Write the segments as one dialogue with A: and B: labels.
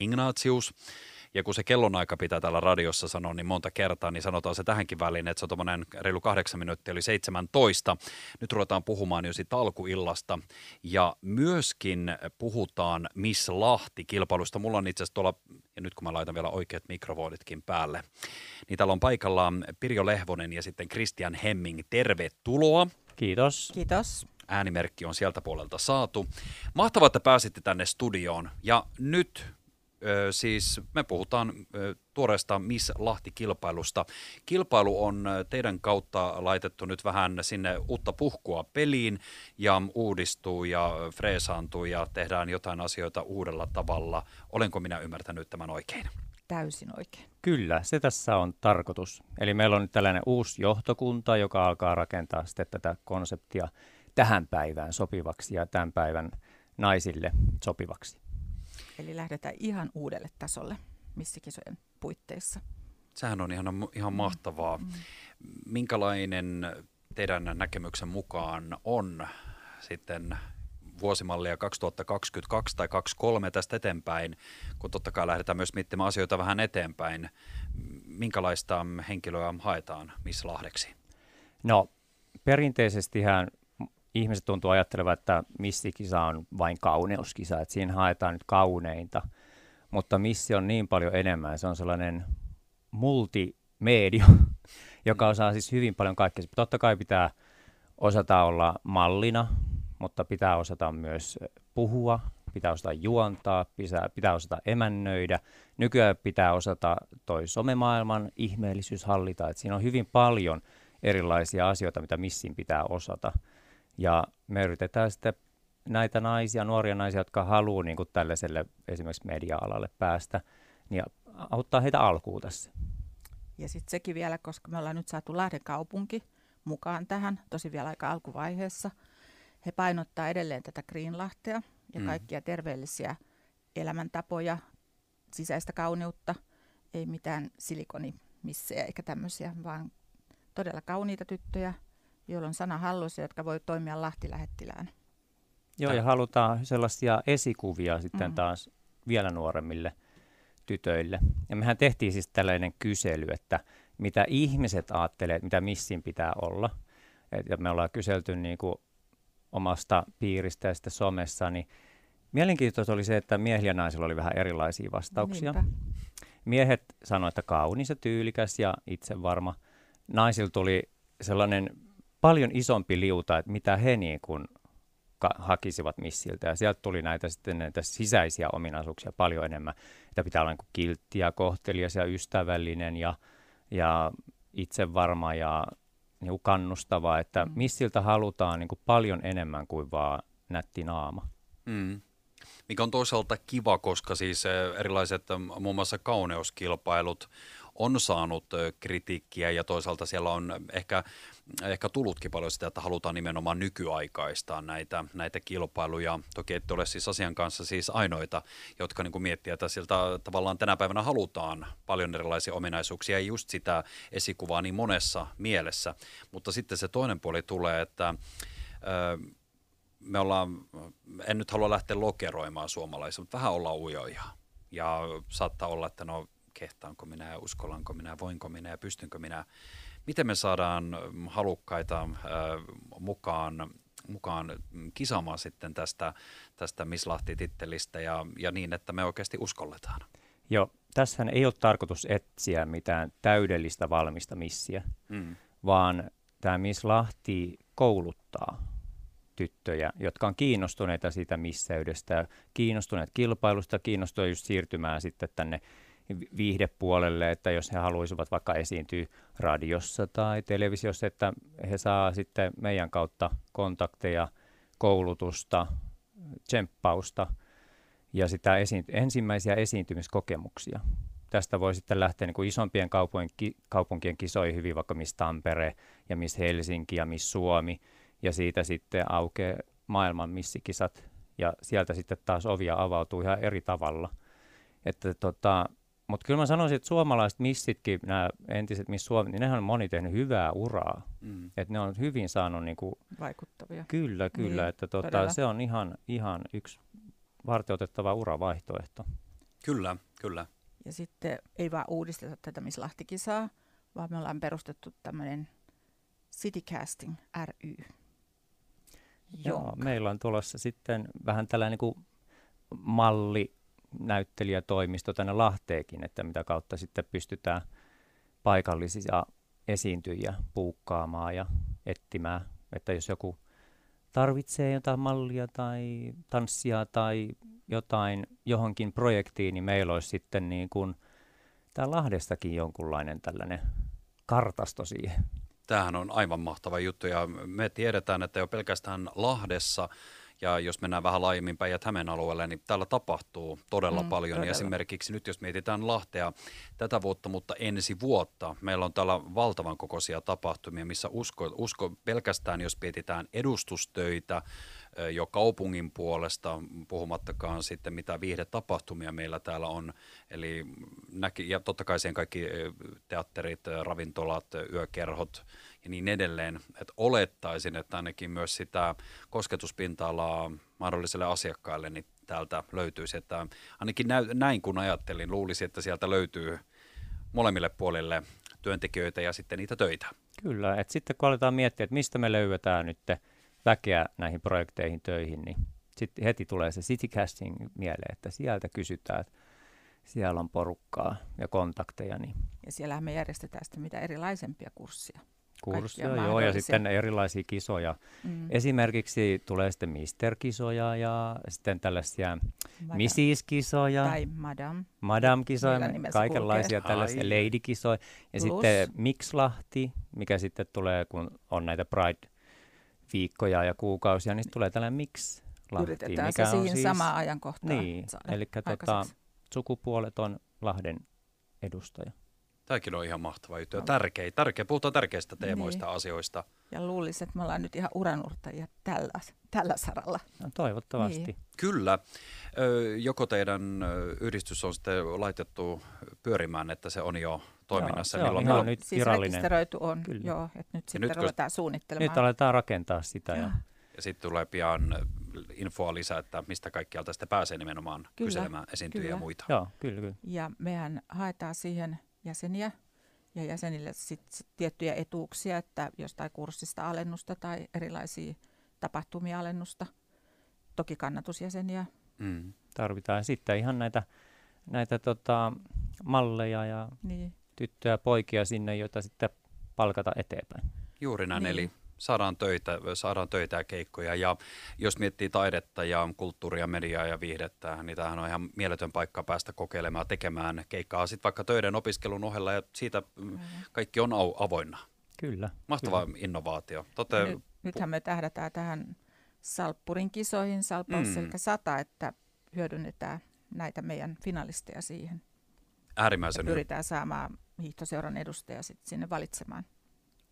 A: Ignatius. Ja kun se kellonaika pitää täällä radiossa sanoa niin monta kertaa, niin sanotaan se tähänkin väliin, että se on tuommoinen reilu kahdeksan minuuttia, eli 17. Nyt ruvetaan puhumaan jo siitä alkuillasta. Ja myöskin puhutaan Miss Lahti-kilpailusta. Mulla on itse asiassa tuolla, ja nyt kun mä laitan vielä oikeat mikrofonitkin päälle, niin täällä on paikallaan Pirjo Lehvonen ja sitten Christian Hemming. Tervetuloa.
B: Kiitos.
C: Kiitos.
A: Äänimerkki on sieltä puolelta saatu. Mahtavaa, että pääsitte tänne studioon. Ja nyt siis me puhutaan tuoreesta Miss Lahti-kilpailusta. Kilpailu on teidän kautta laitettu nyt vähän sinne uutta puhkua peliin ja uudistuu ja freesaantuu ja tehdään jotain asioita uudella tavalla. Olenko minä ymmärtänyt tämän oikein?
C: Täysin oikein.
B: Kyllä, se tässä on tarkoitus. Eli meillä on nyt tällainen uusi johtokunta, joka alkaa rakentaa sitten tätä konseptia tähän päivään sopivaksi ja tämän päivän naisille sopivaksi.
C: Eli lähdetään ihan uudelle tasolle missikisojen puitteissa.
A: Sehän on ihan, ihan mahtavaa.
C: Mm.
A: Minkälainen teidän näkemyksen mukaan on sitten vuosimallia 2022 tai 2023 tästä eteenpäin, kun totta kai lähdetään myös miettimään asioita vähän eteenpäin. Minkälaista henkilöä haetaan missä Lahdeksi?
B: No, perinteisestihän ihmiset tuntuu ajattelevan, että missikisa on vain kauneuskisa, että siinä haetaan nyt kauneinta, mutta missi on niin paljon enemmän, se on sellainen multimedia, joka osaa siis hyvin paljon kaikkea. Totta kai pitää osata olla mallina, mutta pitää osata myös puhua, pitää osata juontaa, pitää, pitää osata emännöidä. Nykyään pitää osata toi somemaailman ihmeellisyys hallita, että siinä on hyvin paljon erilaisia asioita, mitä missin pitää osata. Ja me yritetään sitten näitä naisia, nuoria naisia, jotka haluaa niin kuin tällaiselle esimerkiksi media-alalle päästä, niin auttaa heitä alkuun tässä.
C: Ja sitten sekin vielä, koska me ollaan nyt saatu Lahden kaupunki mukaan tähän, tosi vielä aika alkuvaiheessa. He painottaa edelleen tätä Greenlahtea ja
A: Mm.
C: kaikkia terveellisiä elämäntapoja, sisäistä kauneutta, ei mitään silikonimissejä eikä tämmöisiä, vaan todella kauniita tyttöjä, joilla on sana hallussa, jotka voi toimia Lahti-lähettilään.
B: Joo, ja halutaan sellaisia esikuvia sitten
C: Mhm.
B: taas vielä nuoremmille tytöille. Ja mehän tehtiin siis tällainen kysely, että mitä ihmiset ajattelee, mitä missin pitää olla. Et, ja me ollaan kyselty niin kuin omasta piiristä ja sitten somessa, niin mielenkiintoista oli se, että miehillä ja naisilla oli vähän erilaisia vastauksia.
C: Niinpä.
B: Miehet sanoivat, että kaunis ja tyylikäs ja itsevarma. Naisilla tuli sellainen paljon isompi liuta, että mitä he niin kuin ka- hakisivat missiltä. Ja sieltä tuli näitä sitten näitä sisäisiä ominaisuuksia paljon enemmän. Että pitää olla niin kuin kiltti ja kohtelias ja ystävällinen ja, ja itsevarma ja niin kuin kannustava. Että
C: Mm.
B: missiltä halutaan niin kuin paljon enemmän kuin vaan nätti naama.
A: Mm. Mikä on toisaalta kiva, koska siis eh, erilaiset eh, muun muassa kauneuskilpailut on saanut eh, kritiikkiä ja toisaalta siellä on ehkä, ehkä tullutkin paljon sitä, että halutaan nimenomaan nykyaikaistaa näitä, näitä kilpailuja. Toki ette ole siis asian kanssa siis ainoita, jotka niin miettii, että siltä tavallaan tänä päivänä halutaan paljon erilaisia ominaisuuksia ja just sitä esikuvaa niin monessa mielessä. Mutta sitten se toinen puoli tulee, että ö, me ollaan, en nyt halua lähteä lokeroimaan suomalaisia, mutta vähän ollaan ujoja. Ja saattaa olla, että no kehtaanko minä, ja uskallanko minä, voinko minä ja pystynkö minä. Miten me saadaan halukkaita äh, mukaan, mukaan kisaamaan sitten tästä, tästä Miss Lahti-tittelistä ja, ja niin, että me oikeasti uskolletaan?
B: Joo, tässähän ei ole tarkoitus etsiä mitään täydellistä valmista missiä,
A: Mm.
B: vaan tämä Miss Lahti kouluttaa tyttöjä, jotka on kiinnostuneita siitä misseydestä, kiinnostuneet kilpailusta, kiinnostuneet just siirtymään sitten tänne viihdepuolelle, että jos he haluaisivat vaikka esiintyä radiossa tai televisiossa, että he saa sitten meidän kautta kontakteja, koulutusta, tsemppausta ja sitä esi- ensimmäisiä esiintymiskokemuksia. Tästä voi sitten lähteä niin kuin isompien kaupunkien, kaupunkien kisoihin hyvin, vaikka Miss Tampere ja Miss Helsinki ja Miss Suomi, ja siitä sitten aukeaa maailman missikisat, ja sieltä sitten taas ovia avautuu ihan eri tavalla. Että tota, mutta kyllä mä sanoisin, että suomalaiset missitkin, nämä entiset Miss Suomi, niin nehän on moni tehnyt hyvää uraa.
A: Mm.
B: Että ne on hyvin saanut, niin kuin,
C: Vaikuttavia.
B: kyllä, kyllä,
C: Niin,
B: että tota,
C: todella.
B: se on ihan, ihan yksi varteutettava uravaihtoehto.
A: Kyllä, kyllä.
C: Ja sitten ei vaan uudisteta tätä Miss Lahti-kisaa, vaan me ollaan perustettu tämmöinen Citycasting ry.
B: Joo,
C: jonka-
B: meillä on tulossa sitten vähän tällainen niin kuin malli näyttelijätoimisto tänne Lahteekin, että mitä kautta sitten pystytään paikallisia esiintyjiä puukkaamaan ja etsimään, että jos joku tarvitsee jotain mallia tai tanssia tai jotain johonkin projektiin, niin meillä olisi sitten niin kuin tää Lahdestakin jonkunlainen tällainen kartasto siihen.
A: Tämähän on aivan mahtava juttu ja me tiedetään, että jo pelkästään Lahdessa ja jos mennään vähän laajemmin päijät Hämeen alueelle, niin täällä tapahtuu todella
C: Mm,
A: paljon.
C: todella.
A: Ja esimerkiksi nyt jos mietitään Lahtea tätä vuotta, mutta ensi vuotta, meillä on täällä valtavan kokoisia tapahtumia, missä usko, usko pelkästään, jos mietitään edustustöitä jo kaupungin puolesta, puhumattakaan sitten mitä viihdetapahtumia meillä täällä on. Eli näki, ja totta kai siihen kaikki teatterit, ravintolat, yökerhot ja niin edelleen. Et olettaisin, että ainakin myös sitä kosketuspinta-alaa mahdolliselle asiakkaille niin täältä löytyisi. Että ainakin näin kun ajattelin, luulisi, että sieltä löytyy molemmille puolille työntekijöitä ja sitten niitä töitä.
B: Kyllä, että sitten kun aletaan miettiä, että mistä me löydetään nyt väkeä näihin projekteihin töihin, niin sitten heti tulee se citycasting mieleen, että sieltä kysytään, että siellä on porukkaa ja kontakteja, niin
C: Ja siellähän me järjestetään sitten mitä erilaisempia kursseja.
B: Kursseja, joo, ja sitten erilaisia kisoja.
C: Mm.
B: Esimerkiksi tulee sitten Mister-kisoja ja sitten tällaisia
C: Madam-
B: Missis-kisoja,
C: Tai Madame.
B: Madam-kisoja, kaikenlaisia
A: kulkee?
B: tällaisia
A: Ai.
B: lady-kisoja. Ja
C: Plus-
B: sitten Mixlahti, mikä sitten tulee, kun on näitä Pride-viikkoja ja kuukausia, niin tulee tällainen Mix-Lahti,
C: Yritetään
B: mikä
C: se siihen
B: siis,
C: samaan ajankohtaan
B: Niin, eli tota, sukupuolet on Lahden edustaja.
A: Tämäkin on ihan mahtava juttu ja tärkeä, tärkeä. Puhutaan tärkeistä teemoista,
C: Niin.
A: asioista.
C: Ja luulisin, että me ollaan nyt ihan uranurtajia tällä, tällä saralla.
B: No, toivottavasti.
C: Niin.
A: Kyllä. Joko teidän yhdistys on sitten laitettu pyörimään, että se on jo toiminnassa?
B: se on
A: Milloin
B: nyt
C: siis
B: virallinen.
C: rekisteröity on,
B: Kyllä.
C: joo, että nyt sitten
A: nytkö-
C: ruvetaan suunnittelemaan.
B: Nyt aletaan rakentaa sitä. Ja,
A: Ja sitten tulee pian infoa lisää, että mistä kaikkialta sitten pääsee nimenomaan
C: Kyllä,
A: kyselemään esiintyjiä ja
C: kyllä.
A: muita.
B: joo, kyllä, kyllä.
C: Ja mehän haetaan siihen jäseniä ja jäsenille sit, sit tiettyjä etuuksia, että jostain kurssista alennusta tai erilaisia tapahtumia alennusta. Toki kannatusjäseniä.
A: Mm.
B: Tarvitaan sitten ihan näitä, näitä tota, malleja ja
C: Niin,
B: tyttöjä ja poikia sinne, joita sitten palkata eteenpäin.
A: Juuri näin,
C: Niin.
A: eli saadaan töitä, saadaan töitä ja keikkoja. Ja jos miettii taidetta ja kulttuuria, mediaa ja viihdettä, niin tämähän on ihan mieletön paikka päästä kokeilemaan tekemään keikkaa sitten vaikka töiden opiskelun ohella ja siitä mm, kaikki on au- avoinna.
B: Kyllä.
A: Mahtava innovaatio. Tote,
C: nyt, nythän me tähdätään tähän Salppurin kisoihin, Salpaus
A: Mm.
C: selkä 100, että hyödynnetään näitä meidän finalisteja siihen.
A: Äärimmäisen
C: pyritään saamaan hiihtoseuran edustaja sit sinne valitsemaan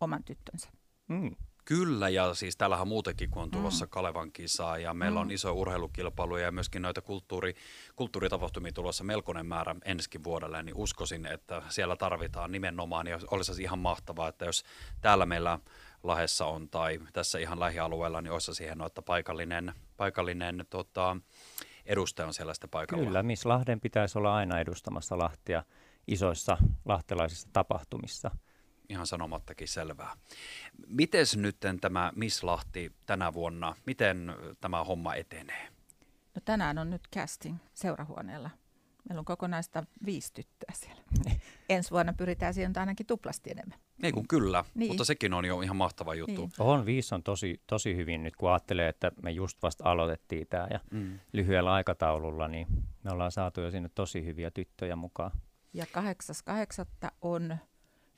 C: oman tyttönsä.
B: Mm.
A: Kyllä, ja siis täällähän muutenkin, kun on tulossa
C: Mm.
A: Kalevan kisaa ja meillä on
C: Mm.
A: iso urheilukilpailuja ja myöskin noita kulttuuri, kulttuuritapahtumia tulossa melkoinen määrä ensi vuodelle, niin uskoisin, että siellä tarvitaan nimenomaan, ja olisi ihan mahtavaa, että jos täällä meillä Lahessa on tai tässä ihan lähialueella, niin olisi siihen, että paikallinen, paikallinen tota, edustaja on siellä sitten paikalla.
B: Kyllä, Miss Lahden pitäisi olla aina edustamassa Lahtia isoissa lahtelaisissa tapahtumissa.
A: Ihan sanomattakin selvää. Miten nyt tämä Miss Lahti tänä vuonna, miten tämä homma etenee?
C: No tänään on nyt casting seurahuoneella. Meillä on kokonaista viisi tyttöä siellä. Ensi vuonna pyritään siihen ainakin tuplasti enemmän.
A: Ei kun kyllä,
C: Niin.
A: mutta sekin on jo ihan mahtava juttu.
C: Niin.
B: On viisi on tosi, tosi hyvin nyt, kun ajattelee, että me just vasta aloitettiin tämä ja
A: Mm.
B: lyhyellä aikataululla, niin me ollaan saatu jo sinne tosi hyviä tyttöjä mukaan.
C: Ja 8.8. on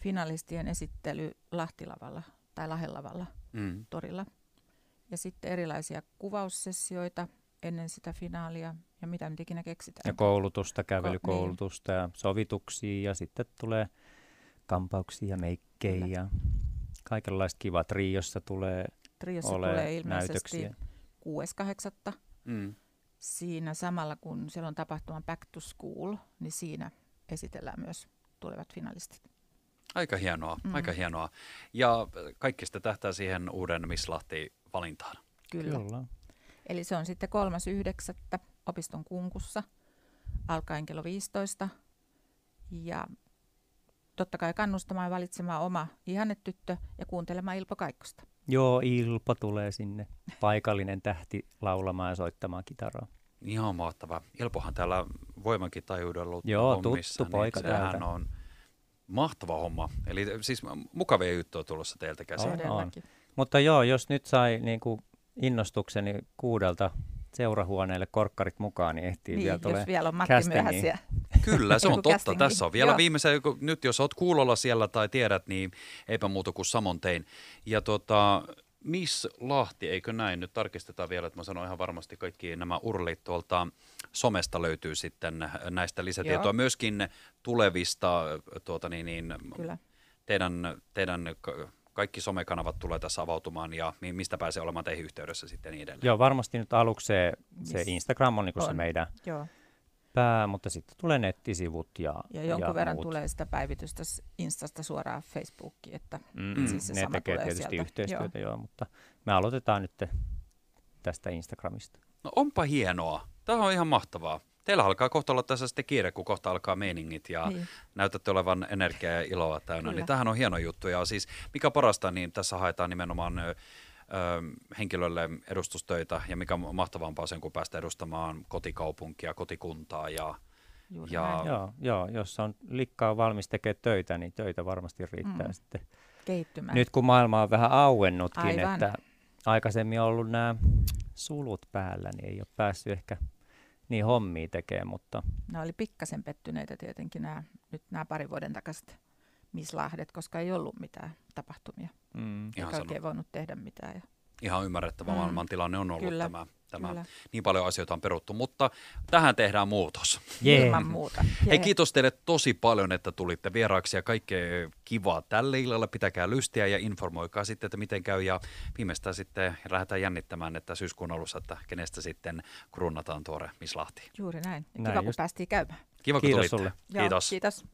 C: finalistien esittely Lahtilavalla tai Lahellavalla
A: Mm.
C: torilla. Ja sitten erilaisia kuvaussessioita ennen sitä finaalia ja mitä nyt ikinä keksitään.
B: Ja koulutusta, kävelykoulutusta
C: niin.
B: ja sovituksia ja sitten tulee kampauksia ja meikkejä
C: Kyllä.
B: ja kaikenlaista kivaa. Triossa tulee
C: Triossa
B: ole
C: tulee ilmeisesti
B: näytöksiä.
C: 6.8.
A: Mm.
C: Siinä samalla kun siellä on tapahtuma Back to School, niin siinä esitellään myös tulevat finalistit.
A: Aika hienoa,
C: Mm.
A: aika hienoa. Ja kaikki sitä tähtää siihen uuden Miss Lahti-valintaan.
C: Kyllä.
B: Kyllä.
C: Eli se on sitten 3.9. opiston kunkussa alkaen kello 15. Ja totta kai kannustamaan valitsemaan oma ihannetyttö ja kuuntelemaan Ilpo Kaikkosta.
B: Joo, Ilpo tulee sinne, paikallinen tähti laulamaan ja soittamaan kitaraa.
A: Ihan mahtava. Ilpohan täällä voimankin tajuudella
B: Joo, tuttu poika
A: niin sehän
B: täältä.
A: on mahtava homma. Eli siis mukavia juttuja tulossa teiltä käsin.
B: On.
C: Todellakin.
B: Mutta joo, jos nyt sai niin kuin innostukseni kuudelta seurahuoneelle korkkarit mukaan, niin ehtii
C: Niin,
B: vielä tulee
C: jos vielä on Matti
B: castingiin.
C: myöhässä.
A: Kyllä, se on totta.
C: castingi.
A: Tässä on vielä
C: Joo.
A: viimeisen, kun- nyt jos oot kuulolla siellä tai tiedät, niin eipä muuta kuin samoin tein. Ja tota, Miss Lahti, eikö näin? Nyt tarkistetaan vielä, että mä sanon ihan varmasti kaikki nämä urlit tuolta somesta löytyy sitten näistä lisätietoa.
C: Joo.
A: Myöskin tulevista tuota niin, niin,
C: Kyllä.
A: teidän, teidän ka- kaikki somekanavat tulee tässä avautumaan ja mi- mistä pääsee olemaan teihin yhteydessä sitten niin edelleen.
B: Joo, varmasti nyt aluksi se, se Instagram on, niin se
C: on.
B: meidän
C: Joo.
B: Pää, mutta sitten tulee nettisivut ja
C: Ja jonkun
B: ja
C: verran
B: muut.
C: tulee sitä päivitystä Instasta suoraan Facebookiin, että
B: Mm,
C: siis se
B: ne
C: sama
B: tekee
C: tulee
B: tietysti
C: sieltä.
B: yhteistyötä, joo. joo, mutta me aloitetaan nyt tästä Instagramista.
A: No onpa hienoa. Tämä on ihan mahtavaa. Teillä alkaa kohta olla tässä sitten kiire, kun kohta alkaa meiningit ja
C: Niin.
A: näytätte olevan energiaa ja iloa täynnä.
C: Kyllä.
A: Niin tämähän on hieno juttu. Ja siis mikä parasta, niin tässä haetaan nimenomaan henkilölle edustustöitä ja mikä mahtavampaa sen, kun päästä edustamaan kotikaupunkia, kotikuntaa ja
C: juuri
A: Ja-
C: näin.
B: Joo, joo, jos on likkaa valmis tekemään töitä, niin töitä varmasti riittää
C: Mm.
B: sitten.
C: kehittymään.
B: Nyt kun maailma on vähän auennutkin,
C: Aivan.
B: että aikaisemmin on ollut nämä sulut päällä, niin ei ole päässyt ehkä niin hommia tekemään, mutta
C: Nämä oli pikkasen pettyneitä tietenkin nämä, nyt nämä parin vuoden takaiset Miss Lahdet, koska ei ollut mitään tapahtumia.
B: mm,
A: Ihan
C: Eikä oikein voinut tehdä mitään. Ja,
A: ihan ymmärrettävä
C: Mm.
A: maailman tilanne on ollut
C: Kyllä,
A: tämä. tämä.
C: kyllä.
A: Niin paljon asioita on peruttu, mutta tähän tehdään muutos.
B: Jee.
C: Ilman muuta.
A: Hei,
C: Jee.
A: kiitos teille tosi paljon, että tulitte vieraaksi ja kaikkea kivaa tälle illalle. Pitäkää lystiä ja informoikaa sitten, että miten käy. Ja viimeistään sitten lähdetään jännittämään, että syyskuun alussa, että kenestä sitten kruunataan tuore Miss Lahti.
C: Juuri näin. Ja
B: Näin
C: Kiva, kun
B: just.
C: päästiin käymään.
A: Kiva, kun
B: Kiitos
A: tulitte.
B: sulle.
C: Joo,
A: Kiitos.
C: Kiitos.